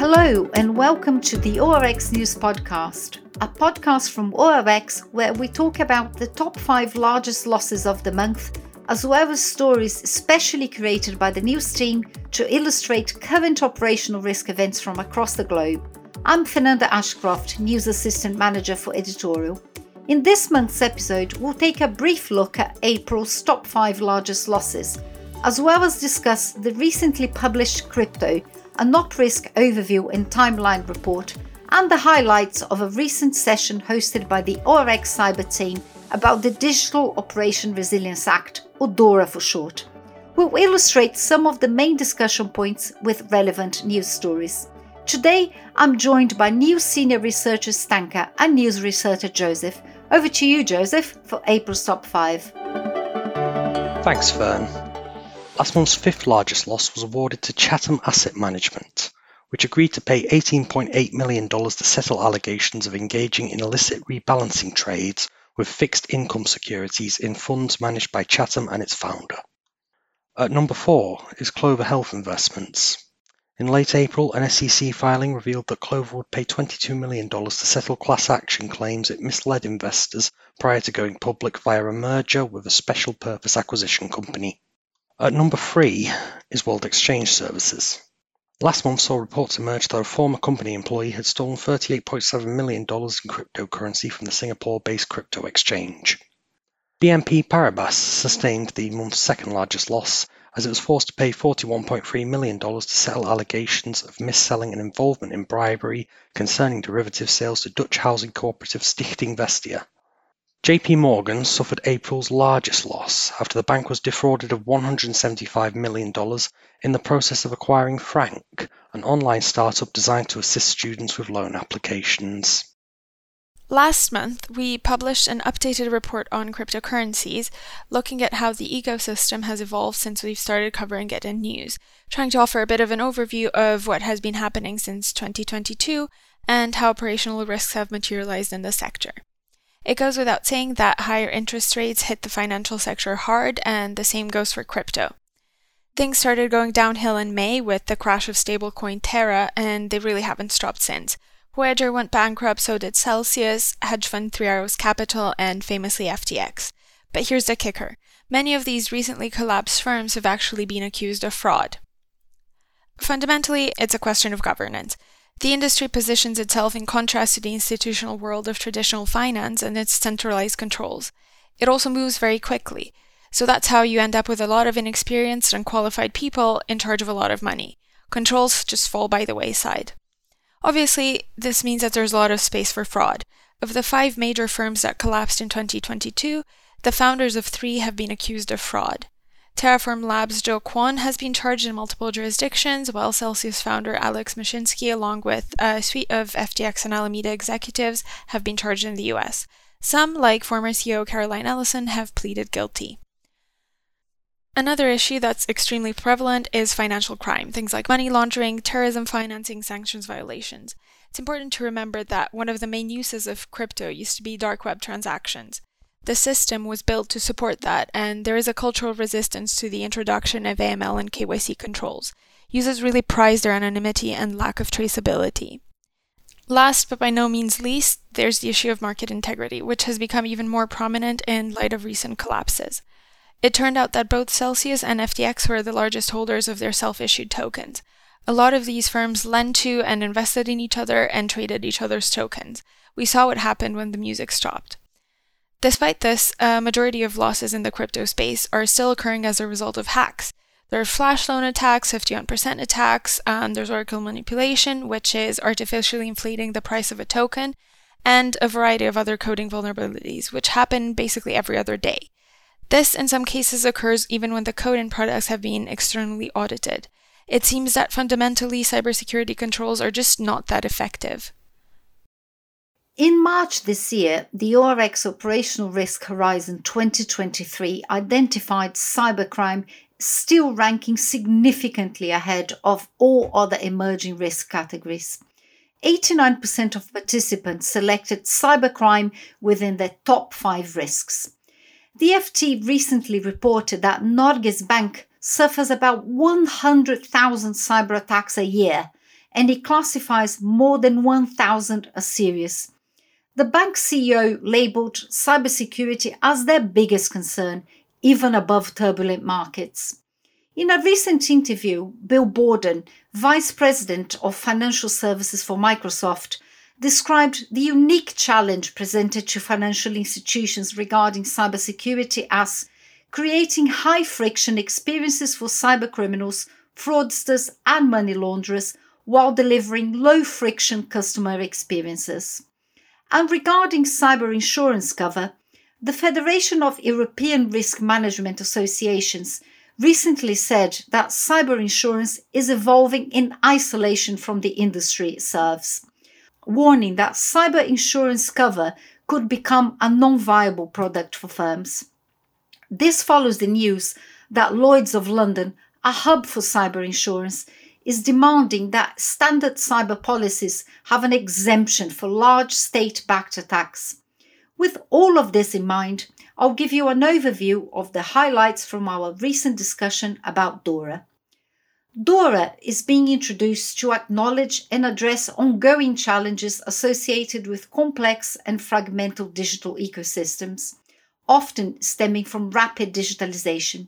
Hello, and welcome to the ORX News Podcast, a podcast from ORX where we talk about the top five largest losses of the month, as well as stories specially created by the news team to illustrate current operational risk events from across the globe. I'm Fernanda Ashcroft, News Assistant Manager for Editorial. In this month's episode, we'll take a brief look at April's top five largest losses, as well as discuss the recently published crypto an op risk overview and timeline report, and the highlights of a recent session hosted by the ORX Cyber team about the Digital Operation Resilience Act, or DORA for short. We'll illustrate some of the main discussion points with relevant news stories. Today, I'm joined by new senior researcher Stanka and news researcher Joseph. Over to you, Joseph, for April's top 5. Thanks, Fern. Last month's fifth largest loss was awarded to Chatham Asset Management, which agreed to pay $18.8 million to settle allegations of engaging in illicit rebalancing trades with fixed income securities in funds managed by Chatham and its founder. At number four is Clover Health Investments. In late April, an SEC filing revealed that Clover would pay $22 million to settle class action claims it misled investors prior to going public via a merger with a special purpose acquisition company. At number three is World Exchange Services. Last month saw reports emerge that a former company employee had stolen $38.7 million in cryptocurrency from the Singapore based crypto exchange. BNP Paribas sustained the month's second largest loss as it was forced to pay $41.3 million to settle allegations of mis-selling and involvement in bribery concerning derivative sales to Dutch housing cooperative Stichting Vestia. JP Morgan suffered April's largest loss after the bank was defrauded of $175 million in the process of acquiring Frank, an online startup designed to assist students with loan applications. Last month, we published an updated report on cryptocurrencies, looking at how the ecosystem has evolved since we've started covering it in news, trying to offer a bit of an overview of what has been happening since 2022 and how operational risks have materialized in the sector. It goes without saying that higher interest rates hit the financial sector hard, and the same goes for crypto. Things started going downhill in May with the crash of stablecoin Terra, and they really haven't stopped since. Voyager went bankrupt, so did Celsius, hedge fund Three Arrows Capital, and famously FTX. But here's the kicker many of these recently collapsed firms have actually been accused of fraud. Fundamentally, it's a question of governance. The industry positions itself in contrast to the institutional world of traditional finance and its centralized controls. It also moves very quickly. So that's how you end up with a lot of inexperienced, unqualified people in charge of a lot of money. Controls just fall by the wayside. Obviously, this means that there's a lot of space for fraud. Of the five major firms that collapsed in 2022, the founders of three have been accused of fraud. Terraform Labs' Do Kwon has been charged in multiple jurisdictions, while Celsius founder Alex Mashinsky, along with a suite of FTX and Alameda executives, have been charged in the US. Some, like former CEO Caroline Ellison, have pleaded guilty. Another issue that's extremely prevalent is financial crime, things like money laundering, terrorism financing, sanctions violations. It's important to remember that one of the main uses of crypto used to be dark web transactions. The system was built to support that, and there is a cultural resistance to the introduction of AML and KYC controls. Users really prize their anonymity and lack of traceability. Last but by no means least, there's the issue of market integrity, which has become even more prominent in light of recent collapses. It turned out that both Celsius and FTX were the largest holders of their self issued tokens. A lot of these firms lent to and invested in each other and traded each other's tokens. We saw what happened when the music stopped. Despite this, a majority of losses in the crypto space are still occurring as a result of hacks. There are flash loan attacks, 51% attacks, um, there's Oracle manipulation, which is artificially inflating the price of a token, and a variety of other coding vulnerabilities, which happen basically every other day. This, in some cases, occurs even when the code and products have been externally audited. It seems that fundamentally cybersecurity controls are just not that effective. In March this year, the ORX Operational Risk Horizon 2023 identified cybercrime still ranking significantly ahead of all other emerging risk categories. 89% of participants selected cybercrime within their top five risks. The FT recently reported that Norges Bank suffers about 100,000 cyber attacks a year and it classifies more than 1,000 as serious. The bank CEO labeled cybersecurity as their biggest concern, even above turbulent markets. In a recent interview, Bill Borden, Vice President of Financial Services for Microsoft, described the unique challenge presented to financial institutions regarding cybersecurity as creating high friction experiences for cybercriminals, fraudsters, and money launderers while delivering low friction customer experiences. And regarding cyber insurance cover, the Federation of European Risk Management Associations recently said that cyber insurance is evolving in isolation from the industry it serves, warning that cyber insurance cover could become a non viable product for firms. This follows the news that Lloyds of London, a hub for cyber insurance, is demanding that standard cyber policies have an exemption for large state backed attacks. With all of this in mind, I'll give you an overview of the highlights from our recent discussion about DORA. DORA is being introduced to acknowledge and address ongoing challenges associated with complex and fragmented digital ecosystems, often stemming from rapid digitalization.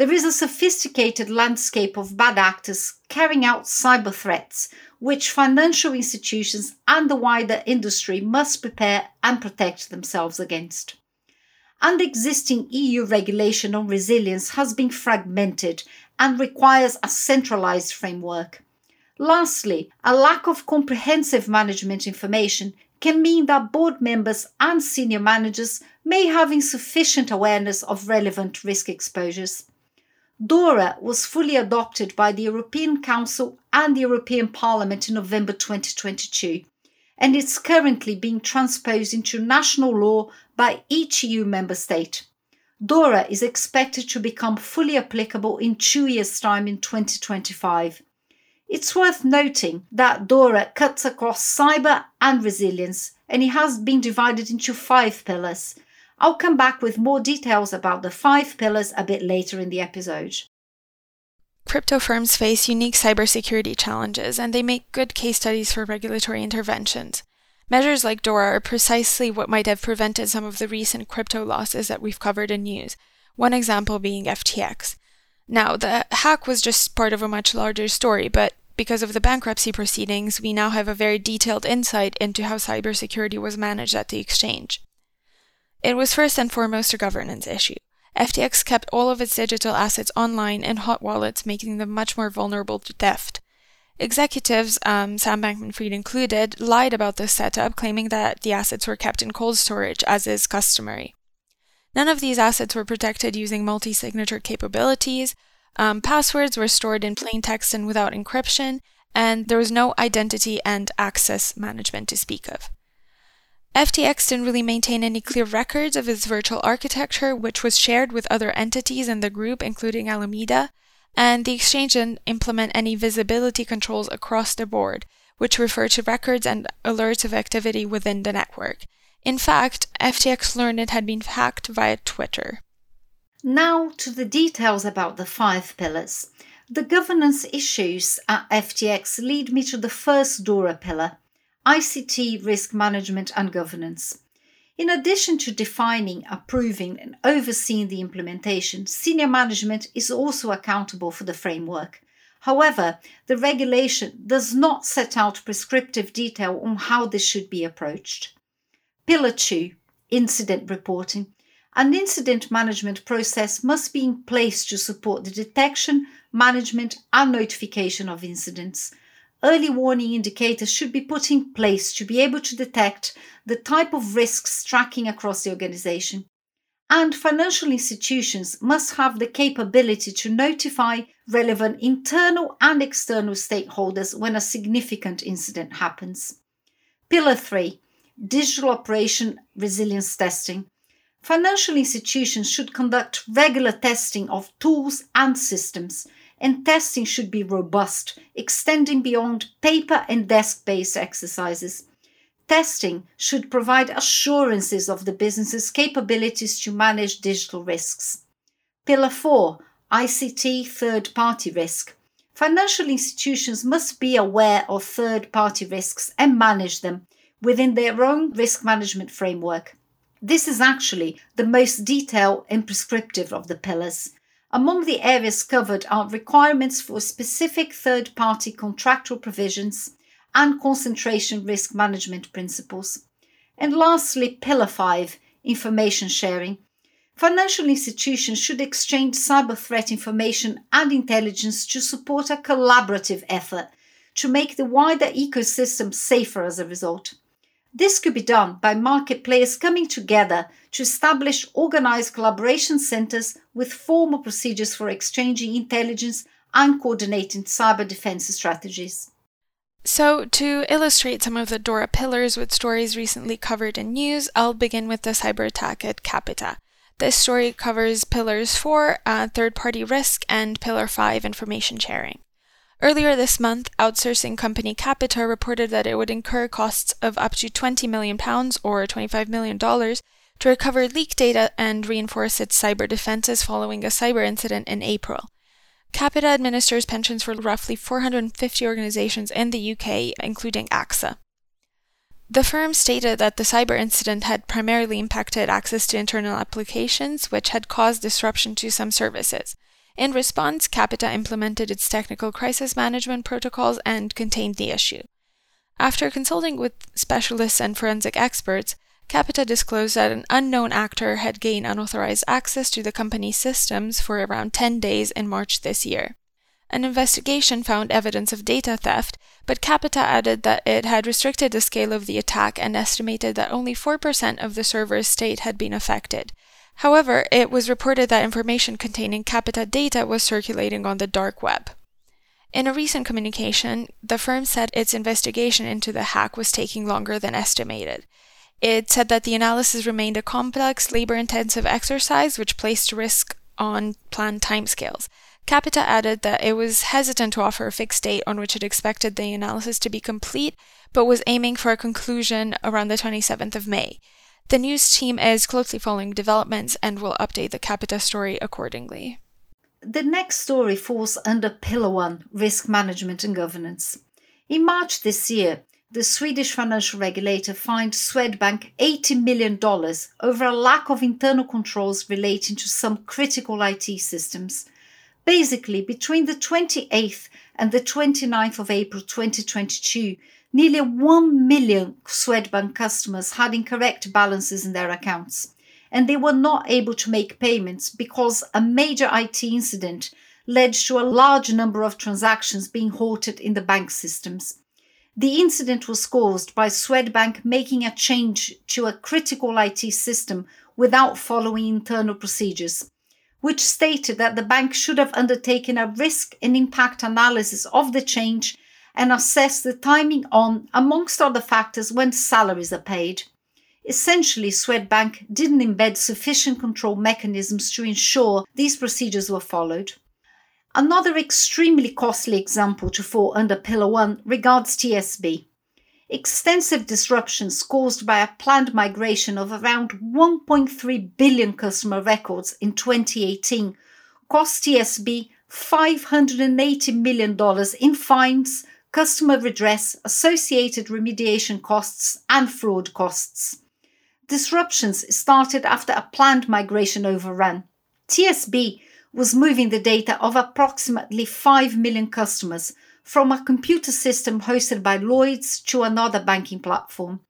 There is a sophisticated landscape of bad actors carrying out cyber threats, which financial institutions and the wider industry must prepare and protect themselves against. And existing EU regulation on resilience has been fragmented and requires a centralized framework. Lastly, a lack of comprehensive management information can mean that board members and senior managers may have insufficient awareness of relevant risk exposures. DORA was fully adopted by the European Council and the European Parliament in November 2022, and it's currently being transposed into national law by each EU member state. DORA is expected to become fully applicable in two years' time in 2025. It's worth noting that DORA cuts across cyber and resilience, and it has been divided into five pillars I'll come back with more details about the five pillars a bit later in the episode. Crypto firms face unique cybersecurity challenges, and they make good case studies for regulatory interventions. Measures like DORA are precisely what might have prevented some of the recent crypto losses that we've covered in news, one example being FTX. Now, the hack was just part of a much larger story, but because of the bankruptcy proceedings, we now have a very detailed insight into how cybersecurity was managed at the exchange. It was first and foremost a governance issue. FTX kept all of its digital assets online in hot wallets, making them much more vulnerable to theft. Executives, um, Sam Bankman Fried included, lied about this setup, claiming that the assets were kept in cold storage, as is customary. None of these assets were protected using multi signature capabilities, um, passwords were stored in plain text and without encryption, and there was no identity and access management to speak of. FTX didn't really maintain any clear records of its virtual architecture, which was shared with other entities in the group, including Alameda, and the exchange didn't implement any visibility controls across the board, which refer to records and alerts of activity within the network. In fact, FTX learned it had been hacked via Twitter. Now to the details about the five pillars. The governance issues at FTX lead me to the first DORA pillar, ICT risk management and governance. In addition to defining, approving, and overseeing the implementation, senior management is also accountable for the framework. However, the regulation does not set out prescriptive detail on how this should be approached. Pillar 2 Incident Reporting. An incident management process must be in place to support the detection, management, and notification of incidents early warning indicators should be put in place to be able to detect the type of risks tracking across the organization. And financial institutions must have the capability to notify relevant internal and external stakeholders when a significant incident happens. Pillar 3 Digital Operation Resilience Testing. Financial institutions should conduct regular testing of tools and systems and testing should be robust, extending beyond paper and desk based exercises. Testing should provide assurances of the business's capabilities to manage digital risks. Pillar 4 ICT third party risk. financial institutions must be aware of third party risks and manage them within their own risk management framework. This is actually the most detailed and prescriptive of the pillars. Among the areas covered are requirements for specific third party contractual provisions and concentration risk management principles. And lastly, Pillar 5 information sharing. Financial institutions should exchange cyber threat information and intelligence to support a collaborative effort to make the wider ecosystem safer as a result. This could be done by market players coming together to establish organized collaboration centers with formal procedures for exchanging intelligence and coordinating cyber defense strategies. So, to illustrate some of the DORA pillars with stories recently covered in news, I'll begin with the cyber attack at Capita. This story covers pillars 4, uh, third party risk, and pillar 5, information sharing. Earlier this month, outsourcing company Capita reported that it would incur costs of up to £20 million or $25 million to recover leak data and reinforce its cyber defenses following a cyber incident in April. Capita administers pensions for roughly 450 organizations in the UK, including AXA. The firm stated that the cyber incident had primarily impacted access to internal applications, which had caused disruption to some services. In response, Capita implemented its technical crisis management protocols and contained the issue. After consulting with specialists and forensic experts, Capita disclosed that an unknown actor had gained unauthorized access to the company's systems for around 10 days in March this year. An investigation found evidence of data theft, but Capita added that it had restricted the scale of the attack and estimated that only 4% of the server estate had been affected. However, it was reported that information containing Capita data was circulating on the dark web. In a recent communication, the firm said its investigation into the hack was taking longer than estimated. It said that the analysis remained a complex, labor intensive exercise which placed risk on planned timescales. Capita added that it was hesitant to offer a fixed date on which it expected the analysis to be complete, but was aiming for a conclusion around the 27th of May. The news team is closely following developments and will update the Capita story accordingly. The next story falls under Pillar 1 Risk Management and Governance. In March this year, the Swedish financial regulator fined Swedbank $80 million over a lack of internal controls relating to some critical IT systems. Basically, between the 28th and the 29th of April 2022, nearly 1 million Swedbank customers had incorrect balances in their accounts, and they were not able to make payments because a major IT incident led to a large number of transactions being halted in the bank systems. The incident was caused by Swedbank making a change to a critical IT system without following internal procedures, which stated that the bank should have undertaken a risk and impact analysis of the change and assessed the timing on, amongst other factors, when salaries are paid. Essentially, Swedbank didn't embed sufficient control mechanisms to ensure these procedures were followed. Another extremely costly example to fall under Pillar 1 regards TSB. Extensive disruptions caused by a planned migration of around 1.3 billion customer records in 2018 cost TSB $580 million in fines, customer redress, associated remediation costs, and fraud costs. Disruptions started after a planned migration overran. TSB was moving the data of approximately 5 million customers from a computer system hosted by Lloyds to another banking platform.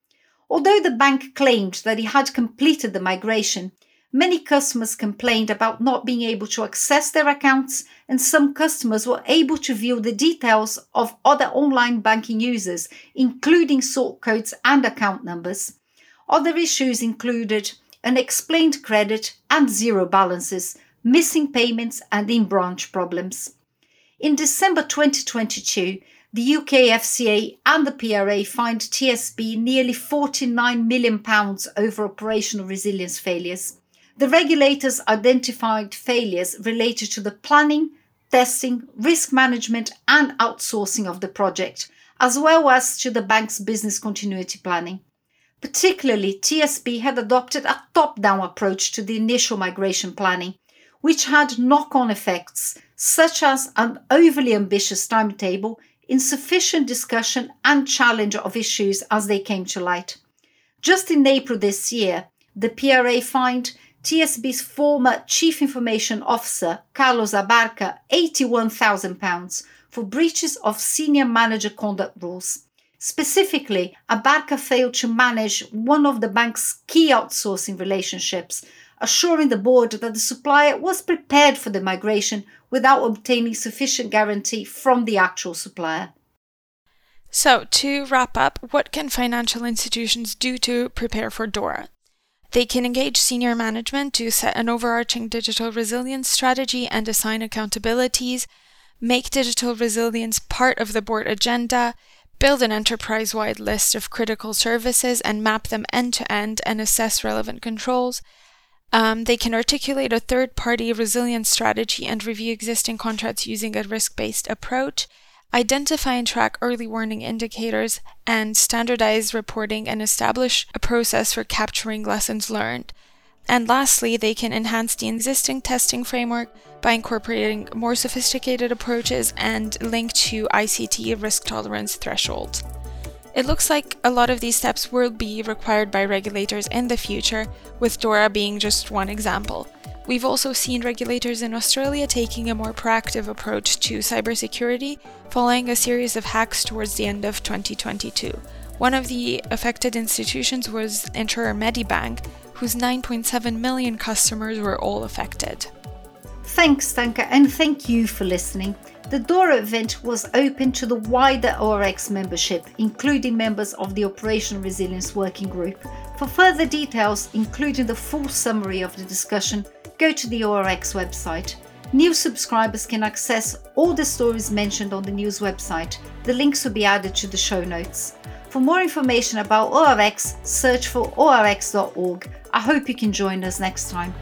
Although the bank claimed that it had completed the migration, many customers complained about not being able to access their accounts, and some customers were able to view the details of other online banking users, including sort codes and account numbers. Other issues included unexplained credit and zero balances, missing payments, and in branch problems. In December 2022, the UK FCA and the PRA fined TSB nearly £49 million over operational resilience failures. The regulators identified failures related to the planning, testing, risk management, and outsourcing of the project, as well as to the bank's business continuity planning. Particularly, TSB had adopted a top down approach to the initial migration planning, which had knock on effects, such as an overly ambitious timetable, insufficient discussion, and challenge of issues as they came to light. Just in April this year, the PRA fined TSB's former Chief Information Officer, Carlos Abarca, £81,000 for breaches of senior manager conduct rules. Specifically, Abarca failed to manage one of the bank's key outsourcing relationships, assuring the board that the supplier was prepared for the migration without obtaining sufficient guarantee from the actual supplier. So, to wrap up, what can financial institutions do to prepare for DORA? They can engage senior management to set an overarching digital resilience strategy and assign accountabilities, make digital resilience part of the board agenda, build an enterprise wide list of critical services and map them end to end and assess relevant controls. Um, they can articulate a third party resilience strategy and review existing contracts using a risk based approach identify and track early warning indicators, and standardize reporting and establish a process for capturing lessons learned. And lastly, they can enhance the existing testing framework by incorporating more sophisticated approaches and link to ICT risk tolerance thresholds. It looks like a lot of these steps will be required by regulators in the future, with DORA being just one example. We've also seen regulators in Australia taking a more proactive approach to cybersecurity following a series of hacks towards the end of 2022. One of the affected institutions was insurer Medibank, whose 9.7 million customers were all affected. Thanks, Stanka, and thank you for listening. The DORA event was open to the wider ORX membership, including members of the Operational Resilience Working Group. For further details, including the full summary of the discussion, go to the ORX website. New subscribers can access all the stories mentioned on the news website. The links will be added to the show notes. For more information about ORX, search for orx.org. I hope you can join us next time.